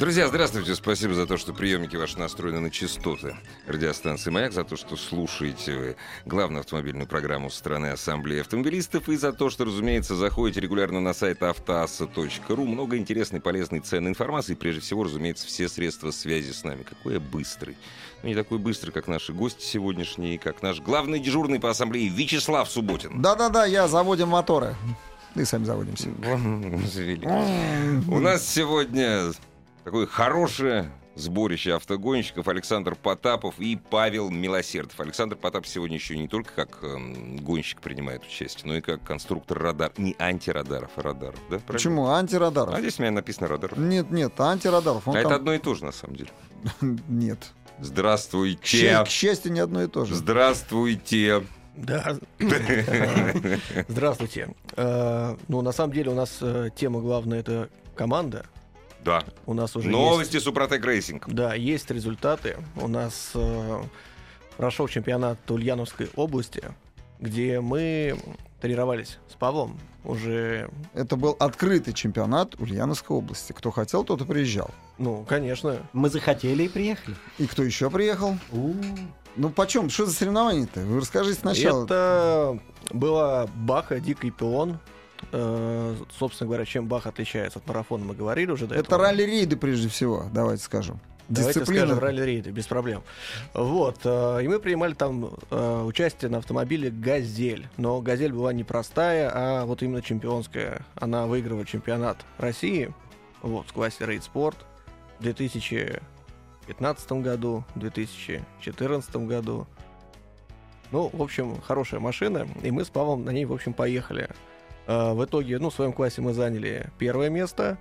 Друзья, здравствуйте. Спасибо за то, что приемники ваши настроены на частоты радиостанции «Маяк», за то, что слушаете вы главную автомобильную программу страны Ассамблеи автомобилистов и за то, что, разумеется, заходите регулярно на сайт автоасса.ру. Много интересной, полезной, ценной информации. Прежде всего, разумеется, все средства связи с нами. Какой я быстрый. Ну, не такой быстрый, как наши гости сегодняшние, как наш главный дежурный по Ассамблее Вячеслав Субботин. Да-да-да, я заводим моторы. И сами заводимся. У нас сегодня такое хорошее сборище автогонщиков Александр Потапов и Павел Милосердов. Александр Потапов сегодня еще не только как э, гонщик принимает участие, но и как конструктор радар. Не антирадаров, а радаров. Да, правильно? Почему? Антирадаров. А здесь у меня написано радаров. Нет, нет, антирадаров. Он а это там- одно и то же, на самом деле. Нет. К, Здравствуйте. счастью, к счастью, не одно и то же. Здравствуйте. Да. Здравствуйте. Э, Ну, на самом деле у нас э, тема главная это команда. Да. У нас уже Новости Suprotec Racing. есть, да, есть результаты. У нас э, прошел чемпионат Ульяновской области, где мы тренировались с Павлом уже, Это был открытый чемпионат Ульяновской области. Кто хотел, тот и приезжал. ну, конечно, Мы захотели и приехали. И кто еще приехал? Ну, почем? Что за соревнования-то? Вы расскажите сначала. Это была Баха, Дикий Пилон. Э, собственно говоря, чем Бах отличается от марафона, мы говорили уже до Это этого. ралли-рейды, прежде всего, давайте скажем. Давайте Дисциплина. скажем ралли-рейды, без проблем. Вот, э, и мы принимали там э, участие на автомобиле «Газель». Но «Газель» была не простая, а вот именно чемпионская. Она выиграла чемпионат России вот, в классе «Рейд Спорт» в 2015 году, в 2014 году. Ну, в общем, хорошая машина, и мы с Павлом на ней, в общем, поехали. Э, В итоге, ну, в своем классе мы заняли первое место,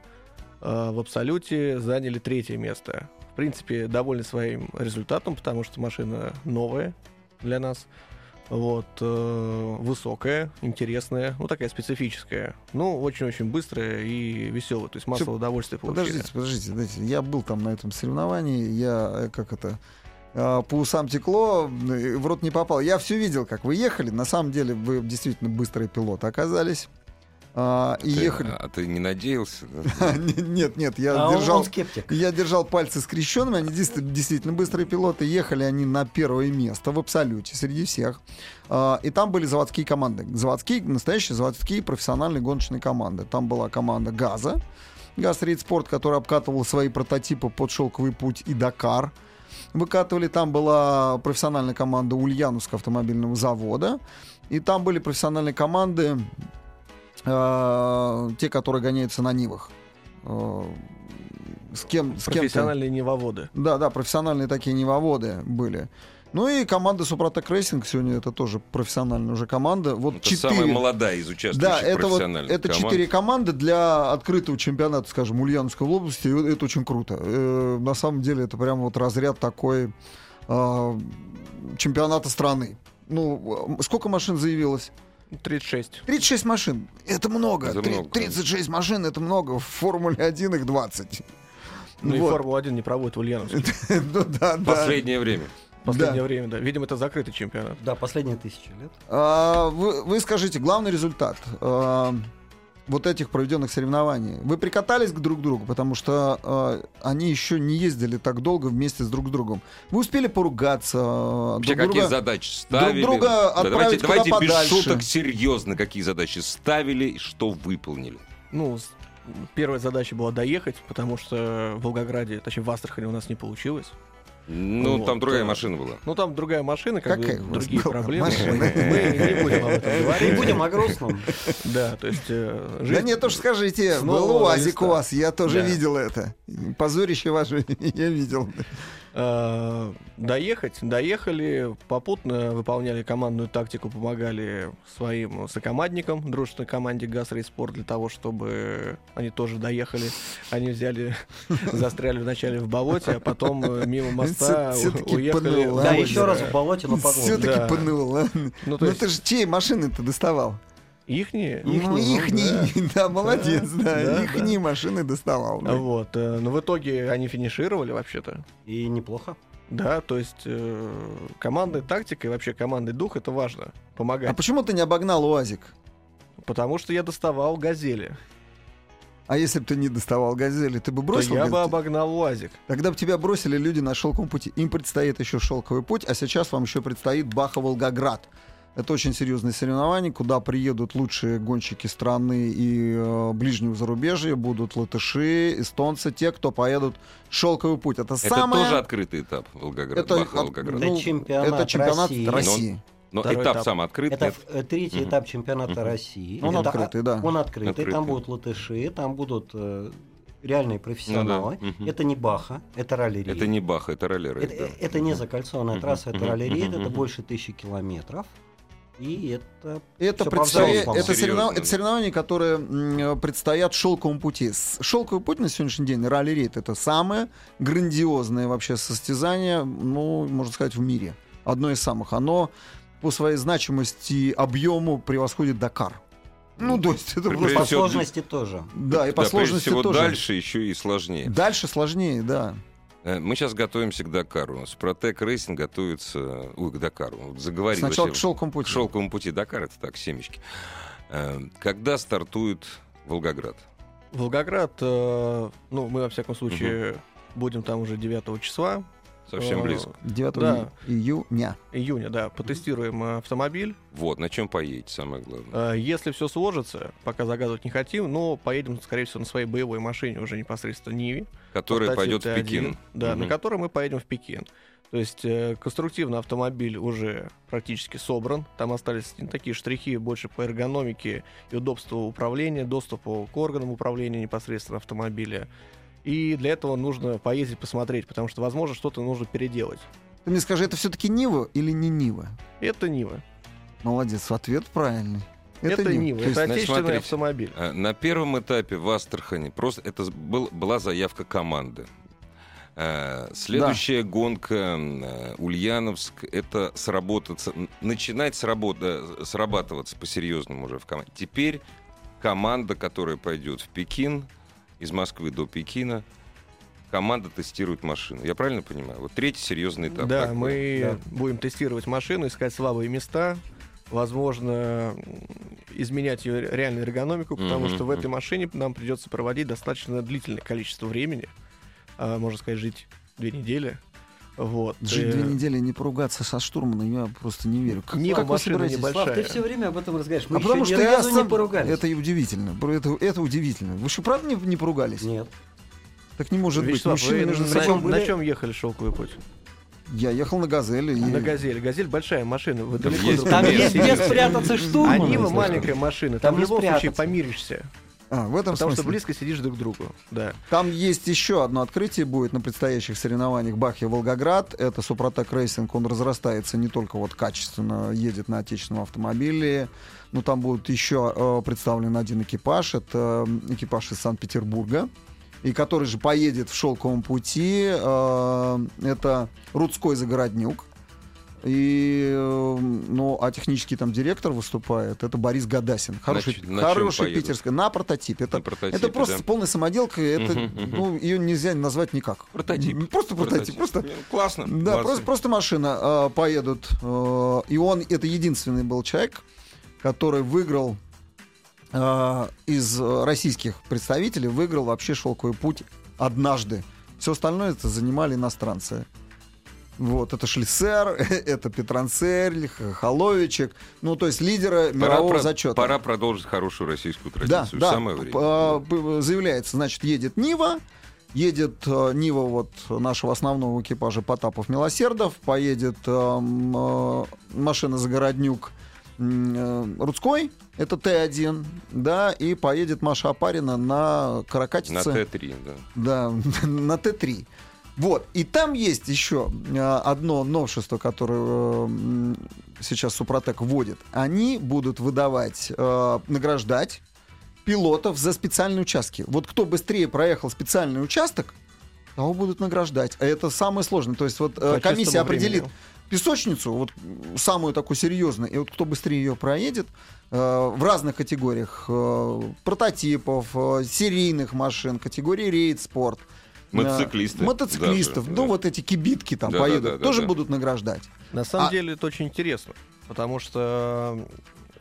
э, в абсолюте заняли третье место. В принципе, довольны своим результатом, потому что машина новая для нас. Вот, э, высокая, интересная, ну такая специфическая. Ну, очень-очень быстрая и веселая. То есть массовое удовольствие получили. Подождите, подождите, подождите. Я был там на этом соревновании, я, э, как это, э, по усам текло, э, в рот не попал. Я все видел, как вы ехали. На самом деле вы действительно быстрые пилоты оказались. А, и Ты- ехали... А ты не надеялся? Нет, нет, я А держал... он скептик. Я держал пальцы скрещенными, они действительно, быстрые пилоты. Ехали они на первое место в абсолюте среди всех. А, И там были заводские команды. Заводские, настоящие заводские профессиональные гоночные команды. Там была команда «Газа», «ГАЗ Рейд Спорт», которая обкатывала свои прототипы под «Шелковый путь» и «Дакар». Выкатывали. Там была профессиональная команда Ульяновского автомобильного завода. И там были профессиональные команды, э, те, которые гоняются на Нивах. Э, с кем, с кем Профессиональные невоводы. да, да, профессиональные такие невоводы были. Ну и команда Suprotec Racing сегодня это тоже профессиональная уже команда. Вот Это четыре. самая молодая из участвующих Да, это вот это команд. четыре команды для открытого чемпионата, скажем, Ульяновской области. и Это очень круто. Э, на самом деле это прям вот разряд такой э, чемпионата страны. Ну, сколько машин заявилось? 36. 36 машин. Это много. Это Три- много, 36 машин это много. В Формуле 1 их 20. Ну и Вот. Формулу-1 не проводит в Ульяновске. Ну да, да. Последнее время. Последнее время, да. Видимо, это закрытый чемпионат. Да, последние тысячи лет. А, вы, вы скажите, главный результат а, вот этих проведенных соревнований. Вы прикатались к друг другу, потому что а, они еще не ездили так долго вместе с друг с другом. Вы успели поругаться. а, Вообще, друг какие друга- задачи ставили? друга Да, отправить давайте, куда давайте без подальше. шуток серьезно, какие задачи ставили и что выполнили. Ну, первая задача была доехать, потому что в Волгограде, точнее в Астрахани у нас не получилось. Ну, Вот, там другая да. машина была. Ну, там другая машина, как Какая бы другие проблемы. машина? Мы не будем об этом Не говорить. будем о грустном. Да, то есть э, Да жизнь... нет, уж скажите, был УАЗик у вас, я тоже Да. видел это. Позорище ваше я видел. Э, Доехать, доехали, попутно выполняли командную тактику, помогали своим сокомандникам, дружественной команде ГАЗ Рейспорт, для того, чтобы они тоже доехали. Они взяли, застряли вначале в болоте, а потом э, мимо моста Всё- у- всё-таки уехали. пнул, в а? Да, еще озеро. раз в болоте, но по Все-таки Да. пнул, а? Ну, Ну то есть ты же чьей машины ты доставал? ихние. Ну, Ихние, ну, ихней, да, молодец, Да, да, да, ихней машины доставал. да. Вот, э, но в итоге они финишировали вообще-то. И неплохо. Да, то есть э, командная тактика и вообще командный дух это важно. А Помогать. почему ты не обогнал УАЗик? Потому что я доставал газели. А если бы ты не доставал газели, ты бы бросил то я бы обогнал УАЗик. Тогда бы тебя бросили люди на шелковом пути. Им предстоит еще шелковый путь, а сейчас вам еще предстоит Баха-Волгоград. Это очень серьезное соревнование, куда приедут лучшие гонщики страны и э, ближнего зарубежья, будут латыши, эстонцы, те, кто поедут шелковый путь. Это, Это самое... тоже открытый этап Волгоград, Это Баха, от- Волгоград. Это чемпионат это чемпионат России. России. Но второй этап этап. сам открыт, Это нет? э, третий Мгм. этап чемпионата Мгм. России. Он Это, открытый, а, да. Он открытый, Открытый. там будут латыши, там будут э, реальные профессионалы. Ну да, мгм. Это не Баха, это ралли-рейд. Это не Баха, это роллеры. это, это не закольцованная Мгм, трасса, это мгм, ралли-рейд, мгм, это больше тысячи километров. И это Это, по-взрослому. это, соревнов- да. это соревнования, которые предстоят шелковому пути. Шелковый путь на сегодняшний день, ралли-рейд, это самое грандиозное вообще состязание, ну, можно сказать, в мире. Одно из самых. Оно по своей значимости и объему превосходит Дакар. Ну, то есть это просто... по сложности тоже. Да, и по Да, сложности всего, тоже. дальше еще и сложнее. Дальше сложнее, да. Э, Мы сейчас готовимся к Дакару. Suprotec Racing готовится... Ой, к Дакару. Вот заговорил Сначала к шелковому пути. К шелковому пути Дакар, это так, семечки. Э, Когда стартует Волгоград? Волгоград, э, ну, мы, во всяком случае, будем там уже 9 числа. Совсем Э, близко. 9 Да. июня. Июня, да, потестируем э, автомобиль. Вот, на чем поедете, самое главное. Э, Если все сложится, пока загадывать не хотим, но поедем, скорее всего, на своей боевой машине уже непосредственно по статье пойдет в Т1, Пекин. Да, Мгм. на которой мы поедем в Пекин. То есть э, конструктивно автомобиль уже практически собран. Там остались не такие штрихи больше по эргономике и удобству управления, доступу к органам управления непосредственно автомобиля. И для этого нужно поездить, посмотреть, потому что, возможно, что-то нужно переделать. Ты мне скажи, это все-таки Нива или не Нива? Это Нива. Молодец, ответ правильный. Это, Нива. То есть Это значит, отечественный смотрите, автомобиль. Э, На первом этапе в Астрахани просто это был, была заявка команды. Э, Следующая гонка э, Ульяновск это сработаться, начинать сработ- э, срабатываться по-серьезному уже в команде. Теперь команда, которая пойдет в Пекин, из Москвы до Пекина, команда тестирует машину. Я правильно понимаю? Вот третий серьезный этап. Да, Так, мы будем тестировать машину, искать слабые места, возможно, изменять ее реальную эргономику, потому Мгм, что в этой машине нам придется проводить достаточно длительное количество времени, а, можно сказать, жить две недели. Вот. Жить Э, две недели не поругаться со штурманом, я просто не верю. Как, Нива как вы собираетесь? небольшая. Слав, ты все время об этом разговариваешь. Мы А еще потому ни что я разу сам... не поругались. Это и удивительно. Это, это удивительно. Вы что, правда не, не поругались? Нет. Так не может Вячеслав, быть. Мужчины вы между на, собой... Причем были- на чем ехали шелковый путь? Я ехал на «Газели». и- На «Газели». «Газель» большая машина. Вы далеко есть Там есть где спрятаться А штурманом. Нива если маленькая машина. Там Там, в не любом случае спрятаться. помиришься. А, в этом Потому что смысле. близко сидишь друг к другу. Да. Там есть еще одно открытие будет на предстоящих соревнованиях Бахе Волгоград. Это Suprotec Racing. Он разрастается не только вот качественно едет на отечественном автомобиле, но там будет еще э, представлен один экипаж. Это э, экипаж из Санкт-Петербурга. И который же поедет в шелковом пути. э, это Рудской Загороднюк. И, э, ну, а технический там директор выступает, это Борис Гадасин. Хороший, на хороший питерский, на прототипе. Это На прототипе, это просто да? полная самоделка, это, ну, ее нельзя назвать никак. Прототип. Просто прототип, просто. Классно. Да, просто, просто машина э, поедут. э, и он, это единственный был человек, который выиграл э, из российских представителей, выиграл вообще шелковый путь однажды. Все остальное это занимали иностранцы. Вот, это Шлиссер, это Петранцель, Холовичек. Ну, то есть лидеры Пора, мирового про- зачета. пора продолжить хорошую российскую Да, традицию. да. Самое время. П- п- Заявляется, значит, едет Нива, едет э, Нива вот нашего основного экипажа Потапов Милосердов, поедет эм, э, машина Загороднюк э, Рудской, это Т1, да, и поедет Маша Апарина на На каракатице. Т3, да. Да, на Т3. Вот. И там есть еще э, одно новшество, которое э, сейчас Супротек вводит. Они будут выдавать, э, награждать пилотов за специальные участки. Вот кто быстрее проехал специальный участок, того будут награждать. А это самое сложное. То есть вот э, По комиссия определит времени. песочницу, вот самую такую серьезную, и вот кто быстрее ее проедет в разных категориях прототипов, серийных машин, категории рейд спорт. Мотоциклисты Мотоциклистов. даже, ну, да. вот эти кибитки там Да, поедут, да, да, да, тоже да. будут награждать. На самом А- деле это очень интересно. Потому что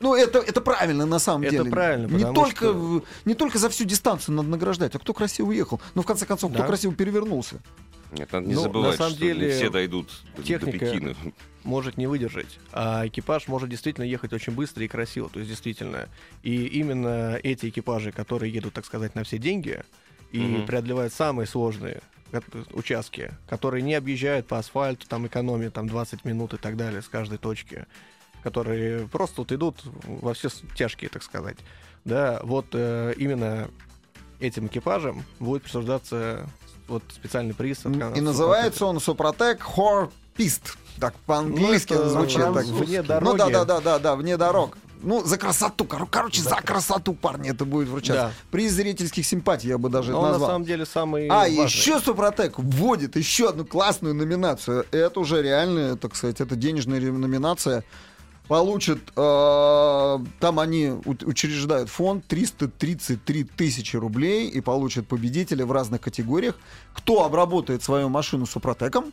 Ну, это, это правильно на самом Это деле. правильно, не только, что- не только за всю дистанцию надо награждать, а кто красиво уехал. Ну, в конце концов, кто Да. красиво перевернулся. Нет, надо не Ну, забывать, на самом что не деле, все дойдут до техника- Пекина. может не выдержать, а экипаж может действительно ехать очень быстро и красиво, то есть действительно. И именно эти экипажи, которые едут, так сказать, на все деньги и Мгм. преодолевают самые сложные участки, которые не объезжают по асфальту, там экономят там 20 минут и так далее с каждой точки, которые просто вот идут во все тяжкие, так сказать. Да, вот э, именно этим экипажам будет присуждаться вот специальный приз. от И называется он Супротек Pist. Так по-английски Ну, звучит. так. Вне Ну дороги. да, да, да, да, да, вне дорог. Ну, за красоту. Кор- Короче, за красоту, парни, это будет вручаться. Да. Приз зрительских симпатий я бы даже Но это он на назвал. самом деле самый А, важный. еще Супротек вводит еще одну классную номинацию. Это уже реальная, так сказать, это денежная номинация. Получат, э, там они учреждают фонд 333 тысячи рублей и получат победителя в разных категориях. Кто обработает свою машину Супротеком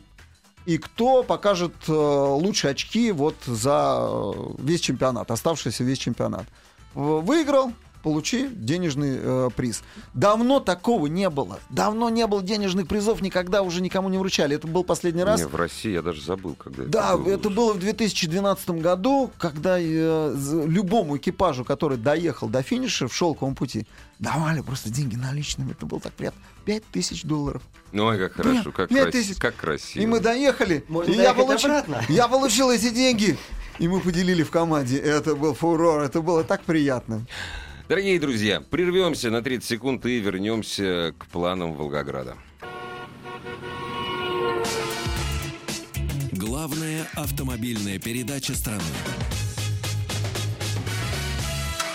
и кто покажет э, лучшие очки вот за э, весь чемпионат, оставшийся весь чемпионат. Выиграл, получи денежный э, приз. Давно такого не было. Давно не было денежных призов, никогда уже никому не вручали. Это был последний раз. Не, в России я даже забыл, когда Да, это было. это было в 2012 году, когда э, любому экипажу, который доехал до финиша в шелковом пути, давали просто деньги наличными. Это было так приятно. 5000 долларов. Ой, как хорошо, как, Пять крас- тысяч. как красиво. И мы доехали. Можно и я получил, обратно. я получил эти деньги. И мы поделили в команде. Это был фурор. Это было так приятно. Дорогие друзья, прервемся на 30 секунд и вернемся к планам Волгограда. Главная автомобильная передача страны.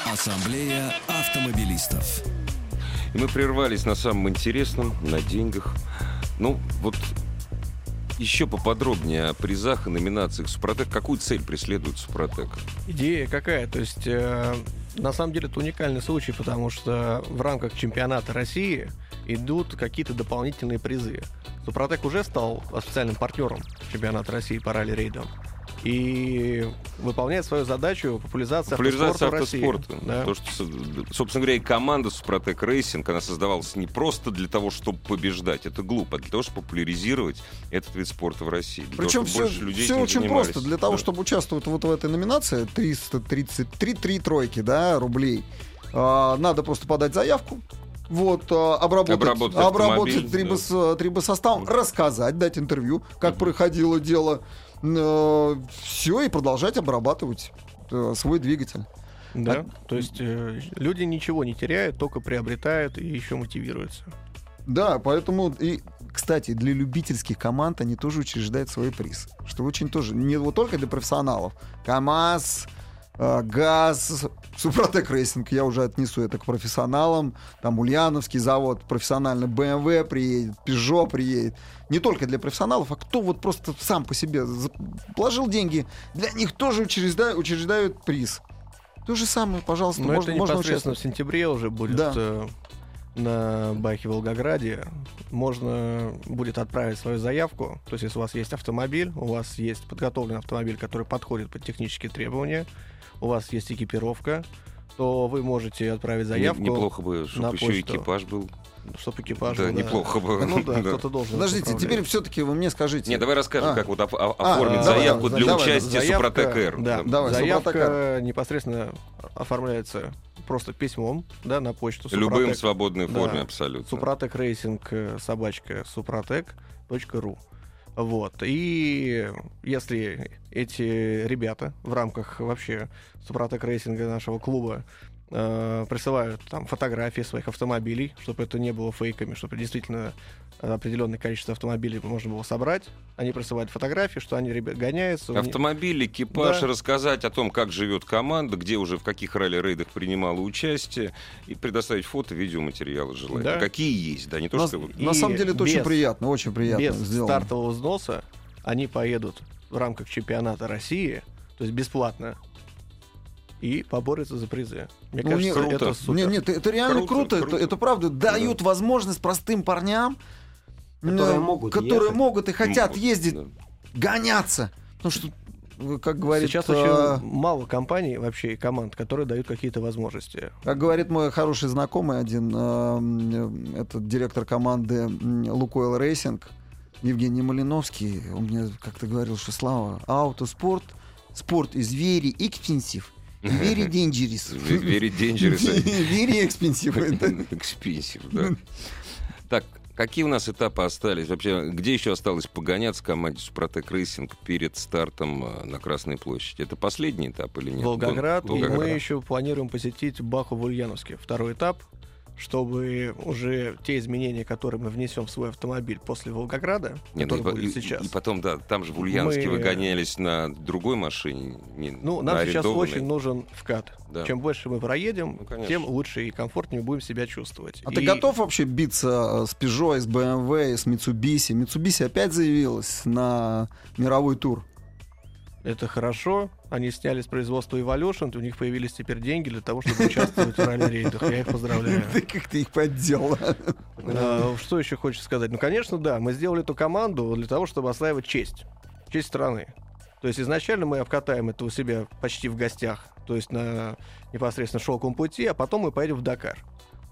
Ассамблея автомобилистов. И мы прервались на самом интересном, на деньгах. Ну, вот еще поподробнее о призах и номинациях Супротек. Какую цель преследует Супротек? Идея какая? То есть, э, на самом деле, это уникальный случай, потому что в рамках чемпионата России идут какие-то дополнительные призы. Супротек уже стал официальным партнером чемпионата России по ралли-рейдам и выполняет свою задачу популяризации, Популяризация автоспорта в России. автоспорта. Да. То, что, собственно говоря, и команда Suprotec Racing, она создавалась не просто для того, чтобы побеждать, это глупо, а для того, чтобы популяризировать этот вид спорта в России. Для Причем того, все, больше людей все очень занимались. просто. Для того, Да. чтобы участвовать вот в этой номинации, 333 три тройки, да, рублей, а, надо просто подать заявку. Вот, а, обработать, Обработать обработать трибос- трибосостав, рассказать, дать интервью, как проходило дело. Все, и продолжать обрабатывать э, свой двигатель. Да, то есть э, люди ничего не теряют, только приобретают и еще мотивируются. Да, поэтому и, кстати, для любительских команд они тоже учреждают свой приз, что очень тоже не вот только для профессионалов. КАМАЗ, э, ГАЗ, Suprotec Racing, я уже отнесу это к профессионалам. Там Ульяновский завод, профессионально BMW приедет, Peugeot приедет. Не только для профессионалов, а кто вот просто сам по себе положил деньги, для них тоже учреждают, учреждают приз. То же самое, пожалуйста, Но можно, это можно непосредственно участвовать. в сентябре уже будет Да. э, на Бахе Волгограде. Можно будет отправить свою заявку. То есть, если у вас есть автомобиль, у вас есть подготовленный автомобиль, который подходит под технические требования, у вас есть экипировка, то вы можете отправить Не- заявку, неплохо бы, чтобы на еще почту. экипаж был. чтобы экипаж да, был, неплохо бы. Ну да, Да. кто-то должен. Подождите, теперь все-таки вы мне скажите. Не, давай расскажем, А. как вот о- А, оформить давай, заявку давай, для давай, участия в Заявка, Супротек Р. Да, Давай, заявка Супротек непосредственно оформляется просто письмом, да, на почту. Любым Супротек. свободной Да. форме абсолютно. Suprotec Racing э, собачка супротек.ру. Вот. И если эти ребята в рамках вообще Suprotec Racing а нашего клуба э, присылают там фотографии своих автомобилей, чтобы это не было фейками, чтобы действительно определенное количество автомобилей можно было собрать. Они присылают фотографии, что они ребят гоняются. Автомобиль, экипаж, Да. рассказать о том, как живет команда, где уже в каких ралли-рейдах принимала участие, и предоставить фото, видеоматериалы желательно. Да. Какие есть, да, не то, На, что... вот- на самом деле это очень без- приятно, очень приятно без сделано. стартового взноса они поедут в рамках чемпионата России, то есть бесплатно, и поборются за призы. Мне Ну, кажется, не- это супер. Нет, нет, это реально Круто, круто, круто. Это, это правда дают возможность простым парням, Которые э, могут которые ехать. могут и хотят Могут, ездить, да. гоняться. Потому что, э, как говорит, Сейчас э, очень мало компаний вообще и команд, которые дают какие-то возможности. как говорит мой хороший знакомый один, э, м, этот директор команды Лукойл Racing, Евгений Малиновский, он мне как-то говорил, что Слава, autosport, sport very expensive, and very dangerous. Very dangerous. Very expensive. Это- Expensive, да. Так, какие у нас этапы остались? Вообще, где еще осталось погоняться команде Suprotec Racing перед стартом э, на Красной площади? Это последний этап или нет? Волгоград, и Волгоград. мы еще планируем посетить Баху в Ульяновске, второй этап, чтобы уже те изменения, которые мы внесем в свой автомобиль после Волгограда, Не, ну и, который будет и- сейчас. и потом, да, там же в Ульяновске Мы- вы гонялись на другой машине. Не Ну, на нам сейчас очень нужен вкат. Да. Чем больше мы проедем, Ну, конечно. тем лучше и комфортнее будем себя чувствовать. А ты И готов вообще биться э, с Peugeot, с BMW, с Mitsubishi? Mitsubishi опять заявилась на мировой тур. Это хорошо. Они сняли с производства Evolution, у них появились теперь деньги для того, чтобы участвовать в ралли-рейдах. Я их поздравляю. Ты как ты их подделала? А, Что еще хочется сказать? Ну, конечно, да, мы сделали эту команду для того, чтобы ослаивать честь. Честь страны. То есть изначально мы обкатаем это у себя почти в гостях, то есть на непосредственно шелковом пути, а потом мы поедем в Дакар.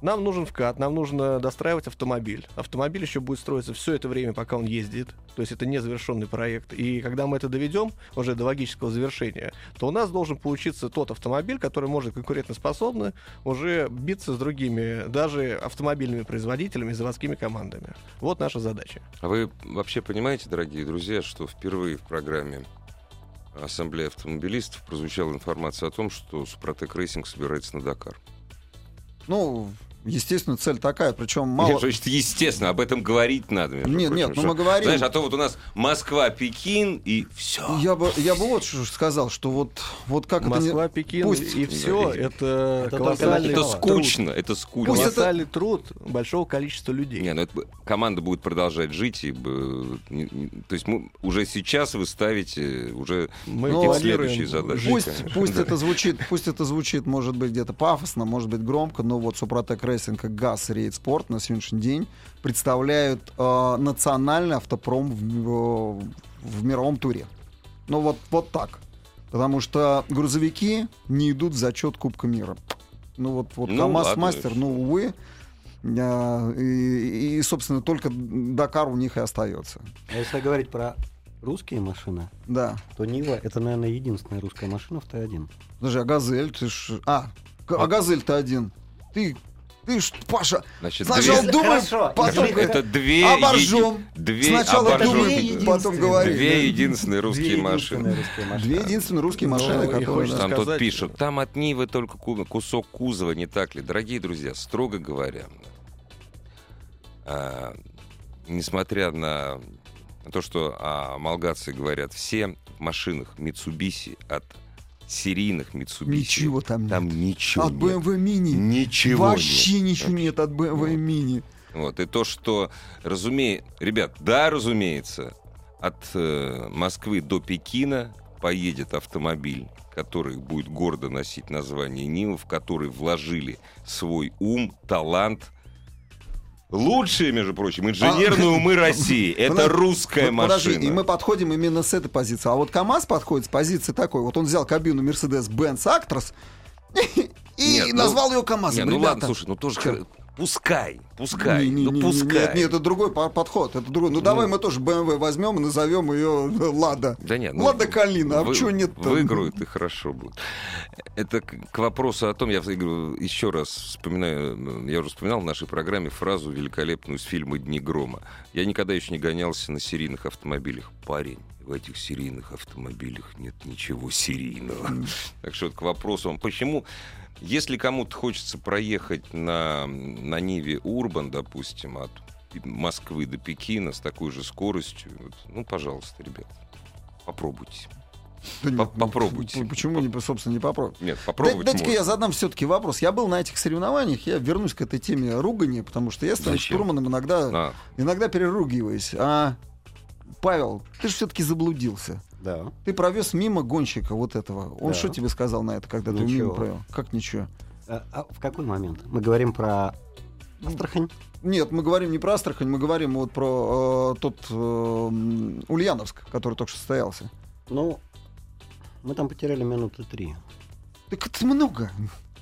Нам нужен вкат, нам нужно достраивать автомобиль. Автомобиль еще будет строиться все это время, пока он ездит. То есть это не завершенный проект. И когда мы это доведем уже до логического завершения, то у нас должен получиться тот автомобиль, который может конкурентоспособно уже биться с другими, даже автомобильными производителями заводскими командами. Вот наша задача. А вы вообще понимаете, дорогие друзья, что впервые в программе Ассамблея автомобилистов прозвучала информация о том, что Suprotec Racing собирается на Дакар? Ну, естественно, цель такая, причем Нет, мало... значит, естественно, об этом говорить надо. между Нет, прочим, нет, ну что- мы говорим- Знаешь, а то вот у нас Москва, Пекин и все. Я бы, я бы вот что сказал, что вот, вот как это... Москва, не- Пекин пусть- и все это, это колоссальный Это скучно, это скучно. Пусть это- колоссальный труд большого количества людей. Не, ну это команда будет продолжать жить, и, то есть мы уже сейчас вы ставите уже Мы планируем следующие задачи. Пусть, пусть это звучит, пусть это звучит, может быть, где-то пафосно, может быть, громко, но вот Suprotec Racing и ГАЗ Рейд Спорт на сегодняшний день представляют э, национальный автопром в, в- в мировом туре. Ну вот, вот так. Потому что грузовики не идут в зачет Кубка мира. Ну вот, вот Ну, КамАЗ ладно. Мастер, ну, увы. А, И, и, собственно, только Дакар у них и остается. А если говорить про русские машины, Да. то Нива это, наверное, единственная русская машина в Т1. Подожди, а Газель, ты ж... А, а Газель-то один. Ты, ты ж, Паша, Значит, сначала две- Хорошо, потом... если это две, Оборжем. еди- две, Сначала Две потом единственные. говори. Две единственные русские Две машины. единственные русские машины. Две единственные русские Ну, машины, и которые... Там тут сказать- пишут, там от Нивы только ку- кусок кузова, не так ли? Дорогие друзья, строго говоря, а, несмотря на то, что о Малгации говорят все, в машинах Mitsubishi от серийных Mitsubishi Ничего там нет. там ничего От нет. BMW Mini. Ничего Вообще нет. ничего нет от BMW Вот. Mini. Вот, и то, что, разумеется, ребят, да, разумеется, от э, Москвы до Пекина поедет автомобиль, который будет гордо носить название Нива, в который вложили свой ум, талант. Лучшие, между прочим, инженерные умы России. Это русская вот подожди, машина. и мы подходим именно с этой позиции. А вот КамАЗ подходит с позиции такой. Вот он взял кабину Mercedes-Benz Actros и Нет, ну- назвал ее КамАЗом. Не, ну Ребята, ладно, слушай, ну тоже пускай, пускай, Не, не, ну не, пускай. Нет, нет, это другой по- подход. Это другой. Ну, давай мы тоже BMW возьмем и назовем ее Лада. Да нет, ну, Ладно, Калина, а чего нет-то? Выиграют и хорошо будет. Это к, вопросу о том, я еще раз вспоминаю, я уже вспоминал в нашей программе фразу великолепную из фильма «Дни грома». Я никогда еще не гонялся на серийных автомобилях. Парень, в этих серийных автомобилях нет ничего серийного. Так что к вопросу, почему Если кому-то хочется проехать на, на Ниве Урбан, допустим, от Москвы до Пекина с такой же скоростью, вот, ну, пожалуйста, ребят, попробуйте. Да По- ну, попробуйте. Почему, не, собственно, не попробовать? Нет, попробовать Дайте-ка я задам все-таки вопрос. Я был на этих соревнованиях, я вернусь к этой теме ругани, потому что я с твоим Зачем? штурманом иногда, А, иногда переругиваюсь. А, Павел, ты же все-таки заблудился. Да. Ты провез мимо гонщика вот этого. Он Да. что тебе сказал на это, когда ты Ничего. мимо провел? Как ничего? А, а в какой момент? Мы говорим про Астрахань? Нет, мы говорим не про Астрахань, мы говорим вот про э, тот э, Ульяновск, который только что состоялся. Ну, мы там потеряли минуты три. Так это много.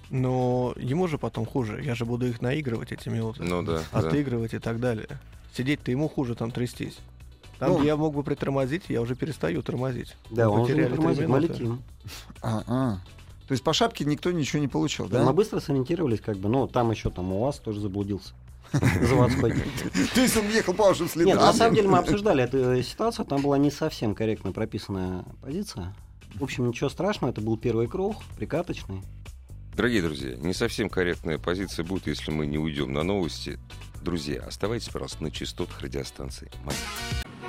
Но ему же потом хуже. Я же буду их наигрывать, эти минуты. ну да. да. Отыгрывать и так далее. Сидеть-то ему хуже там трястись. Там, Ну. где я мог бы притормозить, я уже перестаю тормозить. Да, Мы он уже не тормозит, мы летим. А, а. То есть по шапке никто ничего не получил, да? Мы быстро сориентировались, как бы, ну, там еще там у вас тоже заблудился. Заводской. То есть он ехал по вашим следам. Нет, на самом деле мы обсуждали эту э, ситуацию, там была не совсем корректно прописанная позиция. В общем, ничего страшного, это был первый круг, прикаточный. Дорогие друзья, не совсем корректная позиция будет, если мы не уйдем на новости. Друзья, оставайтесь, пожалуйста, на частотах радиостанции. «Маяк».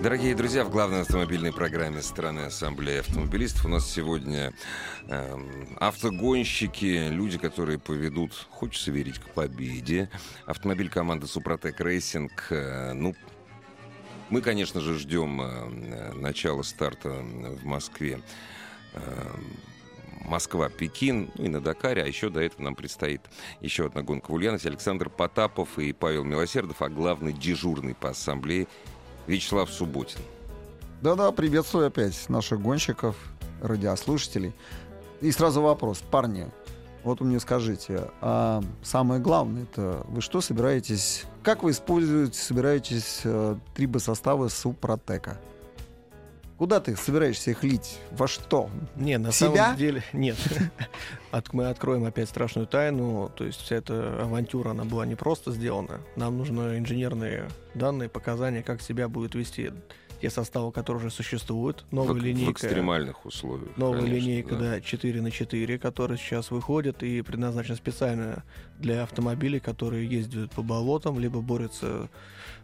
Дорогие друзья, в главной автомобильной программе страны Ассамблеи автомобилистов у нас сегодня эм, автогонщики, люди, которые поведут, хочется верить, к победе. Автомобиль команды Suprotec Racing. э, ну, мы, конечно же, ждем э, начала старта в Москве. Эм, Москва-Пекин, ну и на Дакаре, а еще до этого нам предстоит еще одна гонка в Ульяновске. Александр Потапов и Павел Милосердов, а главный дежурный по ассамблее Вячеслав Субботин. Да-да, приветствую опять наших гонщиков, радиослушателей. И сразу вопрос, парни, вот вы мне скажите, а самое главное, это вы что собираетесь, как вы используете, собираетесь э, трибосоставы Супротека? Куда ты собираешься их лить? Во что? Не, на Себя? самом деле нет. От- мы откроем опять страшную тайну. То есть вся эта авантюра, она была не просто сделана. Нам нужны инженерные данные, показания, как себя будет вести те составы, которые уже существуют. Новая в, в линейка. экстремальных условиях. Новая конечно, линейка, да. 4 на 4, которая сейчас выходит и предназначена специально для автомобилей, которые ездят по болотам, либо борются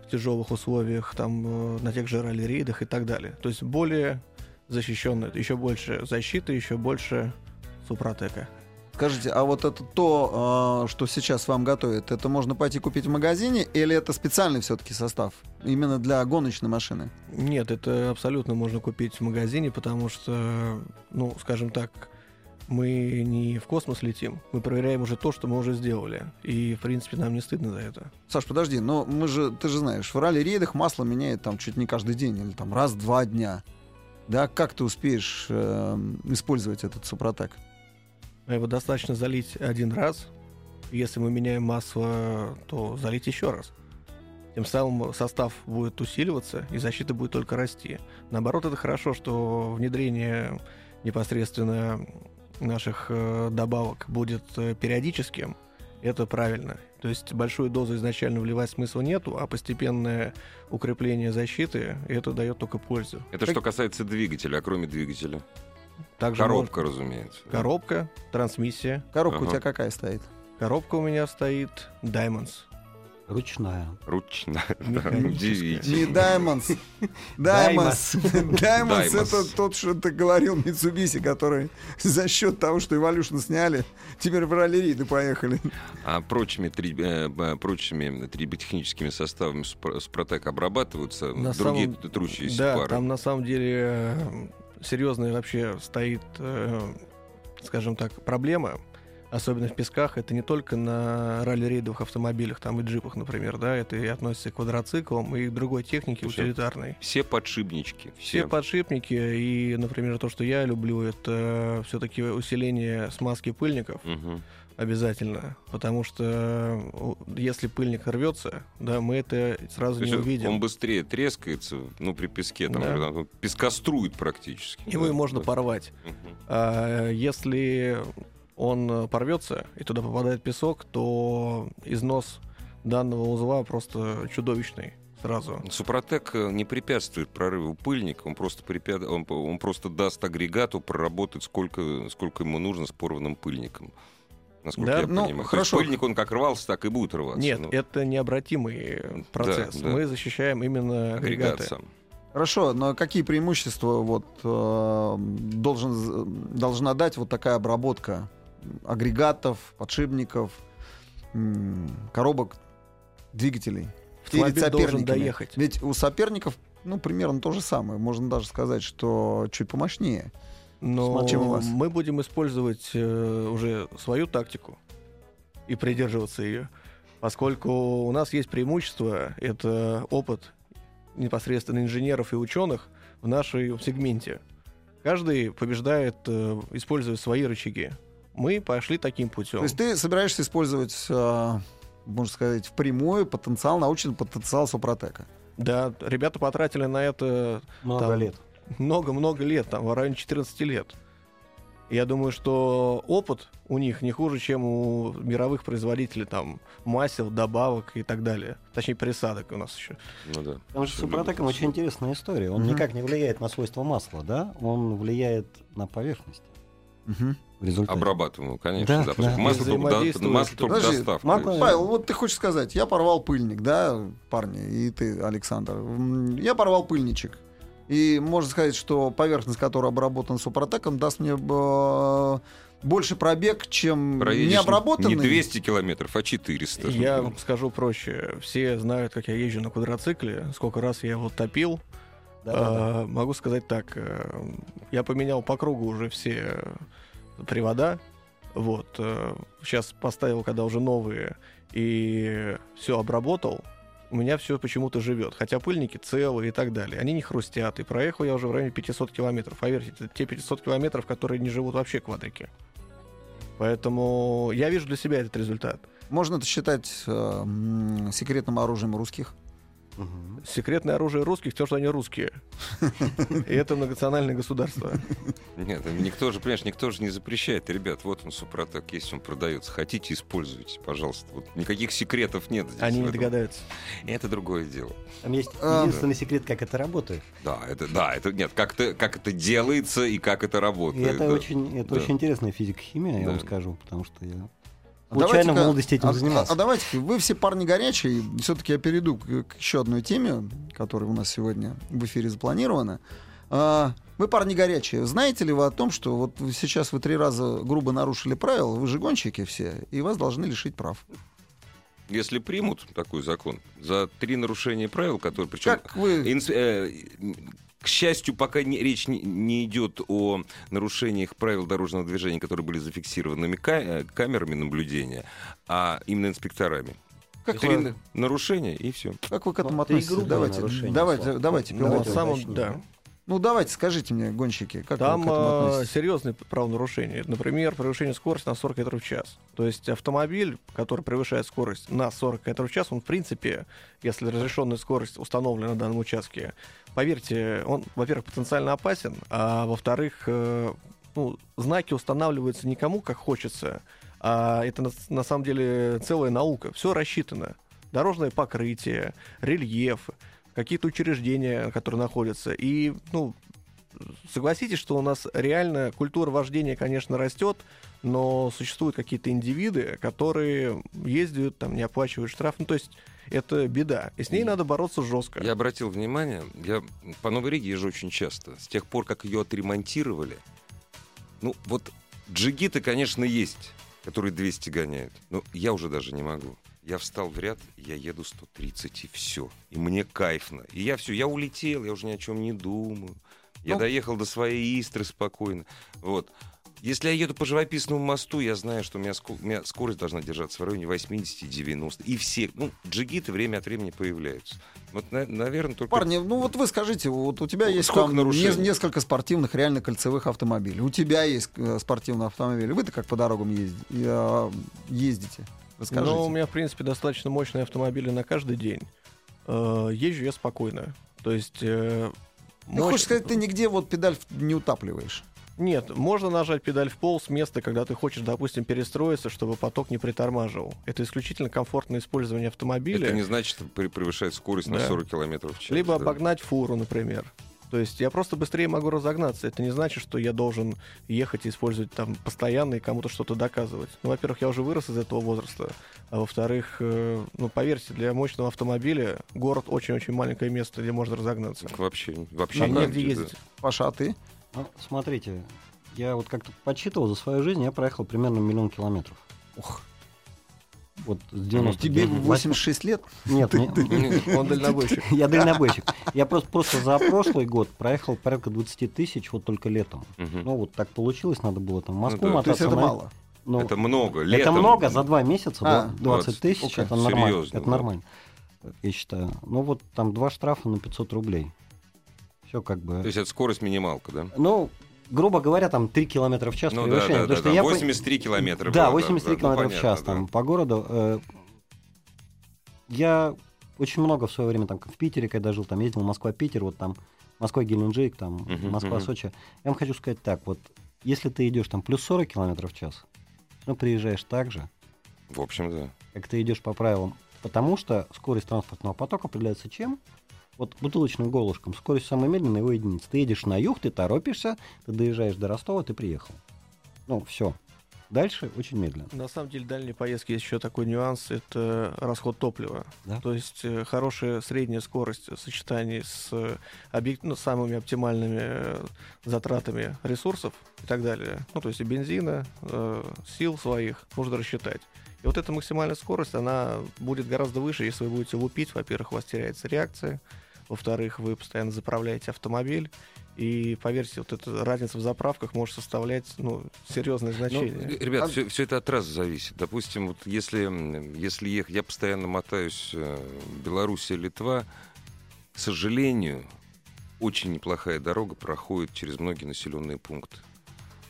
в тяжелых условиях, там, э, на тех же ралли-рейдах и так далее. То есть более защищенная, еще больше защиты, еще больше супротека. Скажите, а вот это то, э, что сейчас вам готовят, это можно пойти купить в магазине или это специальный все-таки состав? Именно для гоночной машины? Нет, это абсолютно можно купить в магазине, потому что, ну, скажем так, мы не в космос летим, мы проверяем уже то, что мы уже сделали. И, в принципе, нам не стыдно за это. Саш, подожди, но мы же, ты же знаешь, в ралли-рейдах масло меняет там чуть не каждый день или там раз в два дня. Да, как ты успеешь э, использовать этот супротек? Его достаточно залить один раз. Если мы меняем масло, то залить еще раз. Тем самым состав будет усиливаться, и защита будет только расти. Наоборот, это хорошо, что внедрение непосредственно наших э, добавок будет э, периодическим. Это правильно. То есть большую дозу изначально вливать смысла нету, а постепенное укрепление защиты это дает только пользу. Это что касается двигателя, а кроме двигателя? Также Коробка, разумеется. можно- коробка, трансмиссия. Коробка у Ага. тебя какая стоит? Коробка у меня стоит Diamonds. Ручная. Ручная. Не Diamonds. Diamonds. Diamonds это тот, что ты говорил, Mitsubishi, который за счет того, что Evolution сняли, теперь в ралли-рейды поехали. А прочими, три, э, прочими триботехническими составами Спро- Спротек обрабатываются На другие самом- трущиеся Да, пары? там на самом деле э, серьезная вообще стоит, э, скажем так, проблема. особенно в песках, это не только на ралли-рейдовых автомобилях, там и джипах, например, да, это и относится к квадроциклам, и к другой технике Слушай, утилитарной. Все подшипнички. Все Все. подшипники, и, например, то, что я люблю, это все-таки усиление смазки пыльников Мгм. Обязательно, потому что э, если пыльник рвется, да, мы это сразу То не увидим. он быстрее трескается, ну, при песке, там, Да. там, пескострует практически. Его Да, и можно да. порвать. Мгм. А если он э, порвется и туда попадает песок, то износ данного узла просто чудовищный сразу. Супротек э, не препятствует прорыву пыльника, он просто, препят- он, он просто даст агрегату проработать сколько, сколько ему нужно с порванным пыльником. Насколько Да, я ну, понимаю. То хорошо. есть пыльник, он как рвался, так и будет рваться. Нет, Ну, это необратимый процесс. да. Мы защищаем именно агрегат агрегаты. сам. Хорошо, но какие преимущества вот, э, должен, должна дать вот такая обработка агрегатов, подшипников, коробок, двигателей? Автомобиль перед должен доехать. Ведь у соперников, ну, примерно то же самое. Можно даже сказать, что чуть помощнее. Но Смотри, чем у вас. мы будем использовать э, уже свою тактику и придерживаться ее, поскольку у нас есть преимущество, это опыт непосредственно инженеров и ученых в нашей сегменте. Каждый побеждает, э, используя свои рычаги. Мы пошли таким путем. То есть ты собираешься использовать, э, можно сказать, впрямую потенциал, научный потенциал Супротека. Да, ребята потратили на это Много Там- лет. Много-много лет, там, в районе 14 лет. Я думаю, что опыт у них не хуже, чем у мировых производителей там масел, добавок и так далее. Точнее, присадок у нас еще. Ну да. Потому что с Супротеком очень интересная история. Он Мгм. никак не влияет на свойства масла, да? Он влияет на поверхность. Мгм. В результате. Обрабатываемую, конечно. Да, Да, да. масло, только, до- масло только Подожди, доставка. масло- Павел, вот ты хочешь сказать, я порвал пыльник, да, парни, и ты, Александр. Я порвал пыльничек. И можно сказать, что поверхность, которая обработана супротеком, даст мне э, больше пробег, чем Проедешь необработанный. Не 200 километров, а 400. Я Ну, скажу проще. Все знают, как я езжу на квадроцикле, сколько раз я его топил. Да-да-да. А, могу сказать так. э, Я поменял по кругу уже все привода. Вот. Сейчас поставил, когда уже новые, и все обработал. У меня все почему-то живет. Хотя пыльники целые и так далее. Они не хрустят. И проехал я уже в районе 500 километров. Поверьте, это те 500 километров, которые не живут вообще квадрики. Поэтому я вижу для себя этот результат. Можно это считать э, секретным оружием русских. Мгм. Секретное оружие русских, то, что они русские. И это многонациональное государство. Нет, никто же, понимаешь, никто же не запрещает. Ребят, вот он, Супротек, есть, он продается. Хотите, используйте, пожалуйста. Вот никаких секретов нет здесь. Они не догадаются. Это другое дело. Там есть А. единственный секрет, как это работает. Да, это, да, это нет, как это, как это делается и как это И работает. это да. очень, это Да. очень интересная физика-химия, я Да. вам скажу, потому что я А случайно в давайте-ка- молодости этим а, занимался. А, а давайте, вы все парни горячие. Все-таки я перейду к, к еще одной теме, которая у нас сегодня в эфире запланирована. А, вы парни горячие. Знаете ли вы о том, что вот сейчас вы три раза грубо нарушили правила, вы же гонщики все, и вас должны лишить прав? Если примут такой закон за три нарушения правил, которые причем Как вы... Инс- э, К счастью, пока не- речь не, не идет о нарушениях правил дорожного движения, которые были зафиксированы ка- э, камерами наблюдения, а именно инспекторами. Как Три вы, на- нарушения и все. как вы к этому относитесь? Давайте, давайте, давайте, Ну, пилоты. на самом- да. Ну, давайте, скажите мне, гонщики, как Там вы к этому относитесь? серьезные правонарушения. Например, превышение скорости на 40 км в час. То есть автомобиль, который превышает скорость на 40 км в час, он, в принципе, если разрешенная скорость установлена на данном участке, поверьте, он, во-первых, потенциально опасен, а во-вторых, э, ну, знаки устанавливаются никому как хочется, а это на, на самом деле целая наука. Все рассчитано. Дорожное покрытие, рельеф, какие-то учреждения, которые находятся. И, ну, согласитесь, что у нас реально культура вождения, конечно, растет, но существуют какие-то индивиды, которые ездят, там, не оплачивают штраф. Ну, то есть это беда. И с ней надо бороться жестко. Я обратил внимание, я по Новой Риге езжу очень часто. С тех пор, как ее отремонтировали, ну вот джигиты, конечно, есть, которые 200 гоняют. Но я уже даже не могу. Я встал в ряд, я еду 130 и все. И мне кайфно. И я все, я улетел, я уже ни о чем не думаю. Я Ну. доехал до своей Истры спокойно. Вот. Если я еду по живописному мосту, я знаю, что у меня, ско- у меня скорость должна держаться в районе 80-90. И все, ну, джигиты время от времени появляются. Вот, наверное, только... Парни, ну вот вы скажите, вот у тебя Ну, есть там нарушений? не- несколько спортивных, реально кольцевых автомобилей. У тебя есть э, спортивный автомобиль. Вы-то как по дорогам э, ездите? Расскажите. Ну, у меня, в принципе, достаточно мощные автомобили на каждый день. Э, Езжу я спокойно. То есть... э, Ты мощь- хочешь сказать, ты нигде вот педаль не утапливаешь? Нет, можно нажать педаль в пол с места, когда ты хочешь, допустим, перестроиться, чтобы поток не притормаживал. Это исключительно комфортное использование автомобиля. Это не значит, что пре- превышает скорость на Да. 40 километров в час. Либо да. обогнать фуру, например. То есть я просто быстрее могу разогнаться. Это не значит, что я должен ехать и использовать там постоянно и кому-то что-то доказывать. Ну, во-первых, я уже вырос из этого возраста. А во-вторых, э, ну, поверьте, для мощного автомобиля город очень-очень маленькое место, где можно разогнаться. Вообще, вообще Там негде, негде да. ездить. Паша, а ты? Ну, смотрите, я вот как-то подсчитывал за свою жизнь, я проехал примерно миллион километров. Ух, Вот с 90 тебе 86 лет? Нет, не- Он дальнобойщик. я дальнобойщик. Я просто, просто за прошлый год проехал порядка 20 тысяч вот только летом. Мгм. Ну вот так получилось, надо было там в Москву да. То есть мотаться. это на- мало. ну, Это много. это Летом- много за два месяца, А, 20 20 тысяч, это нормально. Серьезно, это да. нормально, я считаю. Ну вот там два штрафа на 500 рублей. Все как бы. То есть это скорость минималка, да? Ну, грубо говоря, там 3 километра в час Ну да, превышение. да, потому да, что да. я по- 83 километра. Да, было, 83 да, километра ну, в час да. там по городу. э, Я очень много в свое время там в Питере, когда жил, там ездил Москва-Питер, вот там Москва Геленджик, там Мгм, Москва мгм. Сочи. Я вам хочу сказать так, вот если ты идешь там плюс 40 километров в час, ну приезжаешь так же, В общем, да. как ты идешь по правилам, потому что скорость транспортного потока определяется чем? Вот бутылочным горлышком. Скорость самая медленная его единица. Ты едешь на юг, ты торопишься, ты доезжаешь до Ростова, ты приехал. Ну, все. Дальше очень медленно. На самом деле, дальние поездки есть еще такой нюанс, это расход топлива. Да. То есть э, хорошая средняя скорость в сочетании с э, объект- ну, самыми оптимальными э, затратами ресурсов и так далее. Ну, то есть и бензина, э, сил своих нужно рассчитать. И вот эта максимальная скорость, она будет гораздо выше, если вы будете лупить. Во-первых, у вас теряется реакция. Во-вторых, вы постоянно заправляете автомобиль. И поверьте, вот эта разница в заправках может составлять ну, серьезное Ну, значение. ребят, А- все, это от трассы зависит. Допустим, вот если, если ехать, я постоянно мотаюсь э, Белоруссия, Литва, к сожалению, очень неплохая дорога проходит через многие населенные пункты.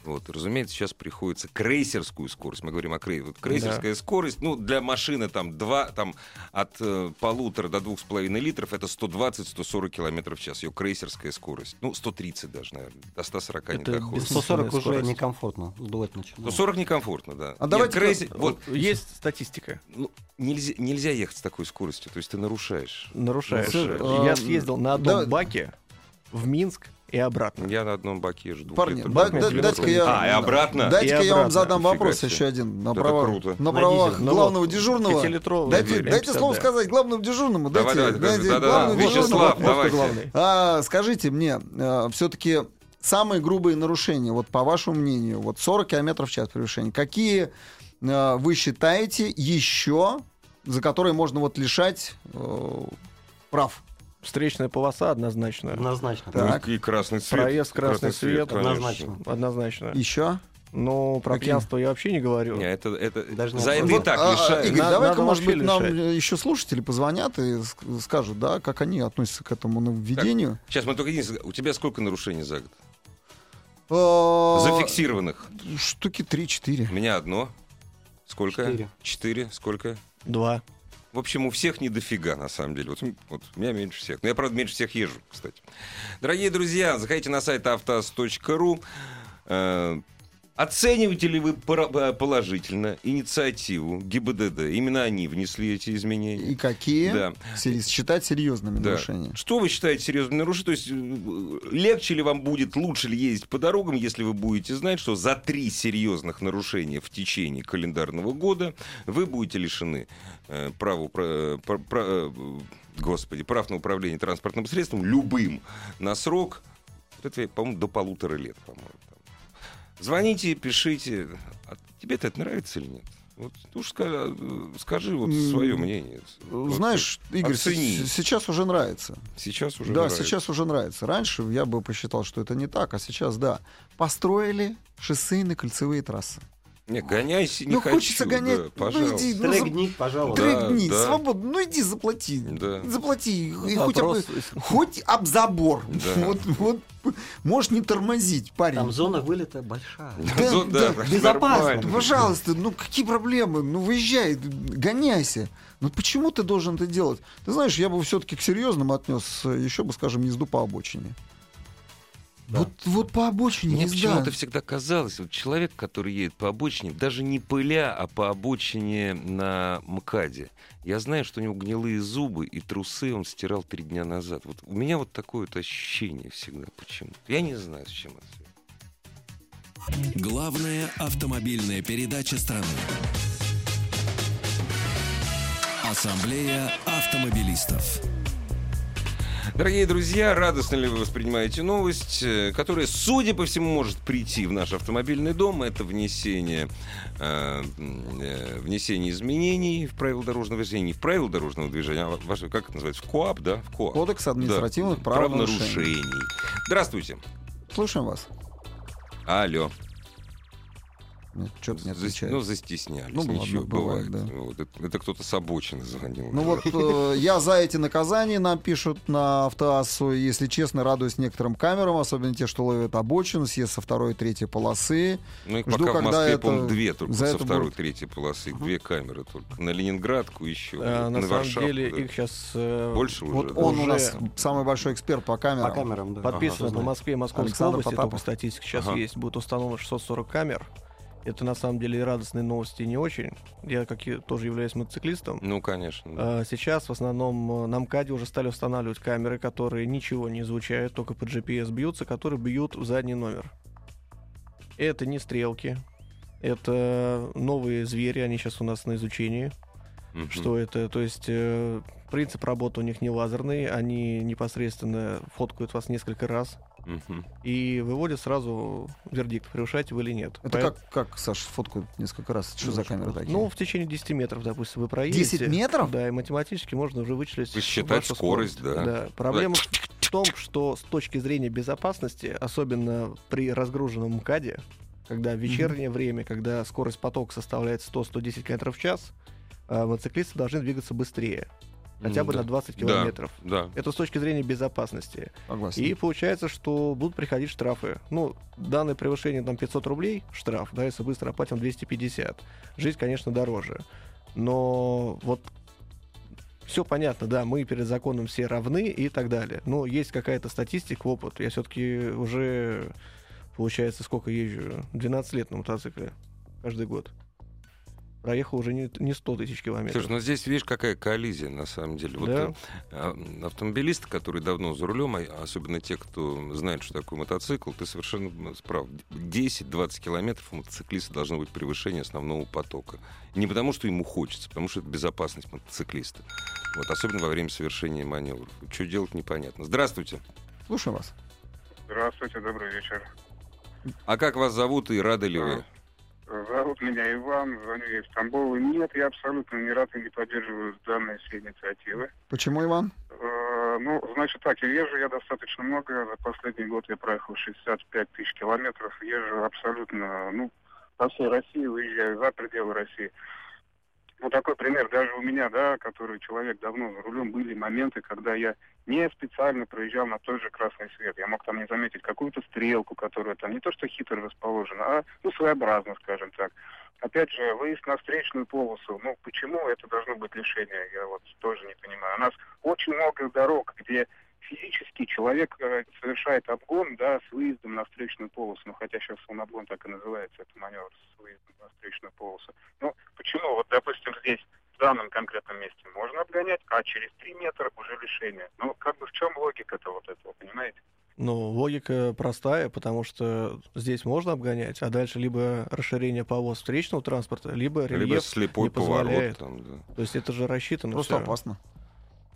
Вот, разумеется, сейчас приходится крейсерскую скорость. Мы говорим о крей... вот крейсерская скорость. Ну, для машины там, два, там от э, полутора до двух с половиной литров это 120-140 километров в час. Ее крейсерская скорость. Ну, 130 даже, наверное. До 140 не Это доходит. без- 140 уже скорость. некомфортно сдувать начинает. Ну, 40 некомфортно, да. А давайте крейсер- вот, Есть статистика. ну, нельзя, нельзя ехать с такой скоростью, то есть ты нарушаешь. Нарушаешь. Слушай, Я съездил на одном да- баке в Минск и обратно. Я на одном баке двух Парни, ба- да- дайте-ка я... А, и обратно? Дайте-ка я вам задам Нифига вопрос себе. еще один. На Это правах, круто. на правах дизель. Ну главного дежурного. Дайте, дайте слово М52. сказать главному дежурному. Давай, дайте, давай, дайте да-да, главному Вячеслав, дежурному. Водка давайте. главный. А, скажите мне, все-таки самые грубые нарушения, вот по вашему мнению, вот 40 км в час превышение, какие э, вы считаете еще, за которые можно вот лишать э, прав? Встречная полоса однозначно. Однозначно. Так. Ну, И красный цвет. Проезд, красный свет, конечно. однозначно. Однозначно. Еще? Но про Какие? пьянство я вообще не говорю. Не, это, это, Даже не за это и так а, а, лишают. Игорь, На- давай-ка, может быть, нам лишать. еще слушатели позвонят и ск- скажут, да, как они относятся к этому нововведению. Сейчас мы только единственное, у тебя сколько нарушений за год? Э, Зафиксированных. Штуки 3-4. У меня одно. Сколько? Четыре. Четыре. Сколько? Два. В общем, у всех не дофига, на самом деле. Вот, вот у меня меньше всех. Но я, правда, меньше всех езжу, кстати. Дорогие друзья, заходите на сайт автоаз.ру. Оцениваете ли вы э, положительно инициативу ГИБДД? Именно они внесли эти изменения. И какие Да. считать серьезными Да. нарушениями? Что вы считаете серьезным нарушением? То есть э, легче ли вам будет, лучше ли ездить по дорогам, если вы будете знать, что за три серьезных нарушения в течение календарного года вы будете лишены э, права, упра- пра- пра- э, господи, прав на управление транспортным средством любым на срок, это, по-моему, до полутора лет, по-моему. Звоните, пишите. А тебе-то это нравится или нет? Вот, уж скажи, скажи вот свое мнение. Вот Знаешь, Игорь, оцени. сейчас уже нравится. сейчас уже да, нравится. сейчас уже нравится. Раньше я бы посчитал, что это не так, а сейчас да. Построили шоссейные кольцевые трассы. Не, гоняйся, не ну, хочу. хочется гонять. да, ну, пожалуйста. иди, ну, за- Трек-дни, пожалуйста. Да, Трегни, да. свободно. Ну иди заплати. Да. Заплати. И хоть, об, хоть об забор. Да. Вот, вот. Можешь не тормозить, парень. Там зона вылета большая. Да, Ну, да, так безопасно. нормально. Ну, Пожалуйста, ну какие проблемы? Ну выезжай, гоняйся. Ну почему ты должен это делать? Ты знаешь, я бы все-таки к серьезному отнес э, еще бы, скажем, езду по обочине. Да. Вот, вот по обочине Мне почему-то всегда казалось, вот человек, который едет по обочине, даже не пыля, а по обочине на МКАДе, я знаю, что у него гнилые зубы и трусы он стирал три дня назад. Вот у меня вот такое вот ощущение всегда почему-то. Я не знаю, с чем это связано. Главная автомобильная передача страны. Ассамблея автомобилистов. Дорогие друзья, радостно ли вы воспринимаете новость, э, которая, судя по всему, может прийти в наш автомобильный дом? Это внесение, э, э, внесение изменений в правила дорожного движения. Не в правила дорожного движения, а в ваше- как это называется? В КОАП, да? В КОАП. Кодекс административных Да, правонарушений. правонарушений. Здравствуйте. Слушаем вас. Алло. Что-то не Зас- отвечает. Ну, застеснялись. Ну, ладно, Ничего, бывает, бывает. да. Вот это, это кто-то с обочины звонил. Ну вот э, я за эти наказания нам пишут на автоассу. Если честно, радуюсь некоторым камерам, особенно те, что ловят обочину, съезд со второй и третьей полосы. Ну, их жду, пока в Москве, это- по-моему, две только за со второй, будет. третьей полосы. Две камеры только. На Ленинградку еще. А, на на самом Варшаву, деле да. их сейчас э, Больше уже. Вот он у нас самый большой эксперт по камерам. По камерам, да. подписано Ага, по. Москве и Московской Александр области, Потапов. только статистика сейчас Ага. есть, будет установлено 640 камер. Это на самом деле радостные новости не очень. Я как и тоже являюсь мотоциклистом. Ну, конечно. да. А Сейчас в основном э, на МКАДе уже стали устанавливать камеры, которые ничего не излучают, только по GPS бьются, которые бьют в задний номер. Это не стрелки, это новые звери, они сейчас у нас на изучении. Мгм. Что это? То есть э, принцип работы у них не лазерный, они непосредственно фоткают вас несколько раз Мгм. и выводят сразу вердикт, превышаете вы или нет. Это Поэт- как, как, Саш, фотку несколько раз? Что за камеры такие? Ну, в течение 10 метров, допустим, вы проедете. 10 метров? Да, и математически можно уже вычислить Посчитать вашу скорость, да. Да. Проблема в том, что с точки зрения безопасности, особенно при разгруженном МКАДе, когда в вечернее время, когда скорость потока составляет 100-110 км в час, а, мотоциклисты должны двигаться быстрее, хотя бы Да. на 20 Да, километров. Да. Это с точки зрения безопасности. Согласен. И получается, что будут приходить штрафы. Ну, данное превышение там 500 рублей штраф, да, если быстро оплатим 250. Жизнь, конечно, дороже. Но вот все понятно, да, мы перед законом все равны и так далее. Но есть какая-то статистика, опыт. Я все-таки уже, получается, сколько езжу? 12 лет на мотоцикле каждый год. Проехал уже не, не 100 тысяч километров. Слушай, ну здесь видишь, какая коллизия на самом деле. Вот Да. э, а, автомобилисты, которые давно за рулем, а особенно те, кто знает, что такое мотоцикл, ты совершенно прав. 10-20 километров у мотоциклиста должно быть превышение основного потока. Не потому, что ему хочется, потому что это безопасность мотоциклиста. Вот, особенно во время совершения маневров. Что делать, непонятно. Здравствуйте. Слушаю вас. Здравствуйте, добрый вечер. А как вас зовут и рады ли вы? Зовут меня Иван, звоню я из Тамбова. Нет, я абсолютно не рад и не поддерживаю данные все инициативы. Почему, Иван? Э, Ну, значит так, и езжу я достаточно много. За последний год я проехал 65 тысяч километров. Езжу абсолютно, ну, по всей России, выезжаю за пределы России. Ну, такой пример, даже у меня, да, который человек давно за рулем, были моменты, когда я не специально проезжал на тот же красный свет. Я мог там не заметить какую-то стрелку, которая там не то что хитро расположена, а, ну, своеобразно, скажем так. Опять же, выезд на встречную полосу. Ну, почему это должно быть лишение, я вот тоже не понимаю. У нас очень много дорог, где физически человек э, совершает обгон, да, с выездом на встречную полосу. Ну, хотя сейчас он обгон так и называется, это маневр с выездом на встречную полосу. Ну, почему, вот, допустим, здесь, в данном конкретном месте, можно обгонять, а через 3 метра уже лишение. Ну, как бы в чем логика-то вот этого, понимаете? Ну, логика простая, потому что здесь можно обгонять, а дальше либо расширение полос встречного транспорта, либо рельеф. Либо слепой не поворот. позволяет. Там, да. То есть это же рассчитано Просто всё. опасно.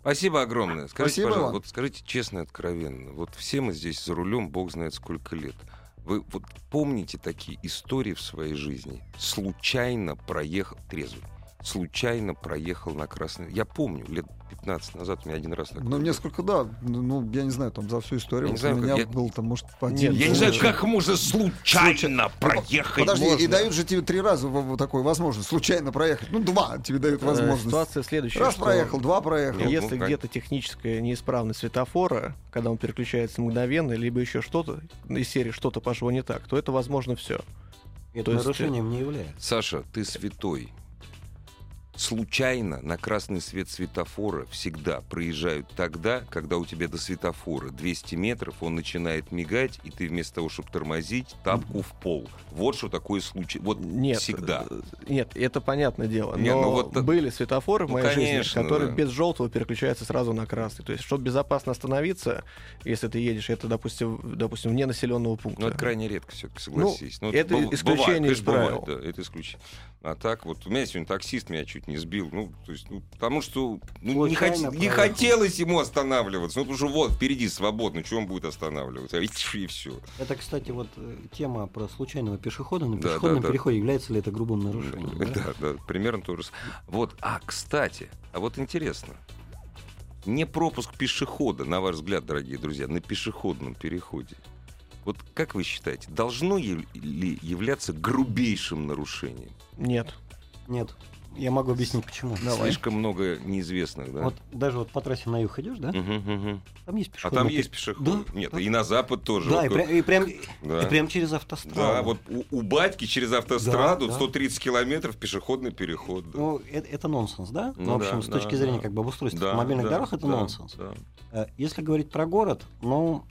Спасибо огромное. Скажите, Спасибо пожалуйста, вам. вот скажите честно и откровенно, вот все мы здесь за рулем, бог знает сколько лет. Вы вот помните такие истории в своей жизни? Случайно проехал, трезвый, случайно проехал на красный... Я помню, лет 15 назад у меня один раз такое Ну, несколько, да. Ну, ну, я не знаю, там за всю историю. Я не вот знаю, у меня как- я- был там, может, по Нет, Я не знаю, как можно случайно проехать. Подожди, и можно. дают же тебе три раза в- в такую возможность случайно проехать. Ну, два тебе дают Э, возможность. Ситуация следующая. Раз что проехал, два проехал. Ну, Если ну, где-то техническая неисправность светофора, когда он переключается мгновенно, либо еще что-то из серии что-то пошло не так, то это возможно все. Это То есть, нарушением не является. Саша, ты святой. Случайно на красный свет светофора всегда проезжают тогда, когда у тебя до светофора 200 метров, он начинает мигать, и ты вместо того, чтобы тормозить, тапку в пол. Вот что такое случай. Вот Нет, всегда. э, Нет, это понятное дело. Не, но ну вот это- были светофоры в Ну, моей конечно, жизни, которые да. без желтого переключаются сразу на красный. То есть, чтобы безопасно остановиться, если ты едешь, это, допустим, допустим, вне населенного пункта. Ну, это крайне редко все-таки, согласись. Ну, это быв- исключение бывает, из конечно, бывает, правил. да, это исключение. А так вот, у меня сегодня таксист меня чуть не сбил. Ну, то есть, ну, потому что ну, не, хот- не хотелось ему останавливаться. Ну, потому что вот, впереди свободно, что он будет останавливаться? И, и все. Это, кстати, вот э, тема про случайного пешехода на Да, пешеходном да, да. переходе. Является ли это грубым нарушением? да? Да, да, примерно то же самое. Вот, а, кстати, а вот интересно. Не пропуск пешехода, на ваш взгляд, дорогие друзья, на пешеходном переходе. Вот как вы считаете, должно ли являться грубейшим нарушением? Нет. Нет. Я могу объяснить, почему. Слишком много неизвестных, да? Вот даже вот по трассе на юг идешь, да? Мгм, мгм. Там есть А пешеходный там есть пешеход? Да, Нет, да. и на запад тоже. Да, Вот и, прям, и, прям, Да. и прям через автостраду. Да, вот у, у батьки через автостраду Да, да. 130 километров пешеходный переход. да. Ну, это, это нонсенс, да? Ну Ну, в общем, да, с да, точки зрения да. как бы обустройства Да, автомобильных да, дорог, это да, нонсенс. да. Э, Если говорить про город, ну,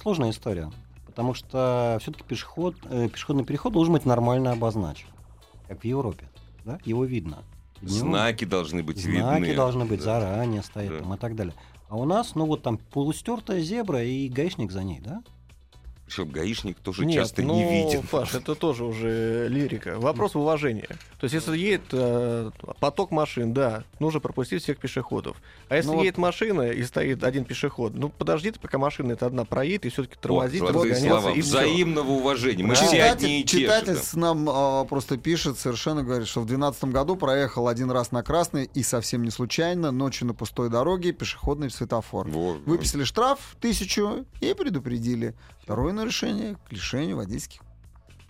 сложная история. Потому что все-таки пешеход, э, пешеходный переход должен быть нормально обозначен. Как в Европе. Да? Его видно. Днём Знаки должны быть знаки видны. должны быть Да. заранее стоят Да. там, и так далее. А у нас, ну вот там полустертая зебра и гаишник за ней, да? Причем гаишник тоже Нет, часто ну, не виден. Паш, это тоже уже лирика. Вопрос в уважении. То есть, если едет э, поток машин, да, нужно пропустить всех пешеходов. А если Ну вот- едет машина и стоит один пешеход, ну подожди пока машина эта одна проедет, и все-таки Вот, тормозит, золотые разгоняться, слова. и. Взаимного уважения. Мы Да. все Читатель, одни и те же. читатель да. с нам а, просто пишет, совершенно говорит, что в 2012 году проехал один раз на красный и совсем не случайно, ночью на пустой дороге, пешеходный светофор. Вот. Выписали штраф тысячу и предупредили. Второе нарушение к лишению водительских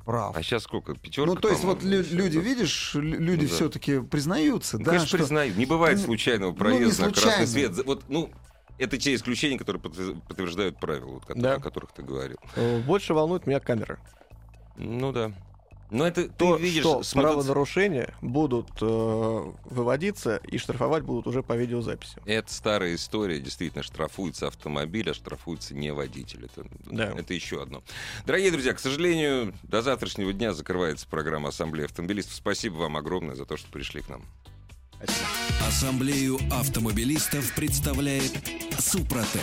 прав. А сейчас сколько? Пятерка? ну, то есть вот лю- люди, видишь, лю- люди Ну да. все-таки признаются, Ну, да, конечно, что- признаю. Не бывает случайного ну, не проезда на красный свет. Вот, ну, это те исключения, которые подтвер- подтверждают правила, вот, которые- Да. о которых ты говорил. Э, Больше волнует меня камеры. Ну да. Но это То, ты видишь, что с мотоци- правонарушения будут э, выводиться и штрафовать будут уже по видеозаписи. Это старая история, действительно, штрафуется автомобиль, а штрафуется не водитель. Это, Да. это еще одно. Дорогие друзья, к сожалению, до завтрашнего дня закрывается программа Ассамблеи автомобилистов. Спасибо вам огромное за то, что пришли к нам. Ассамблею автомобилистов представляет Супротек.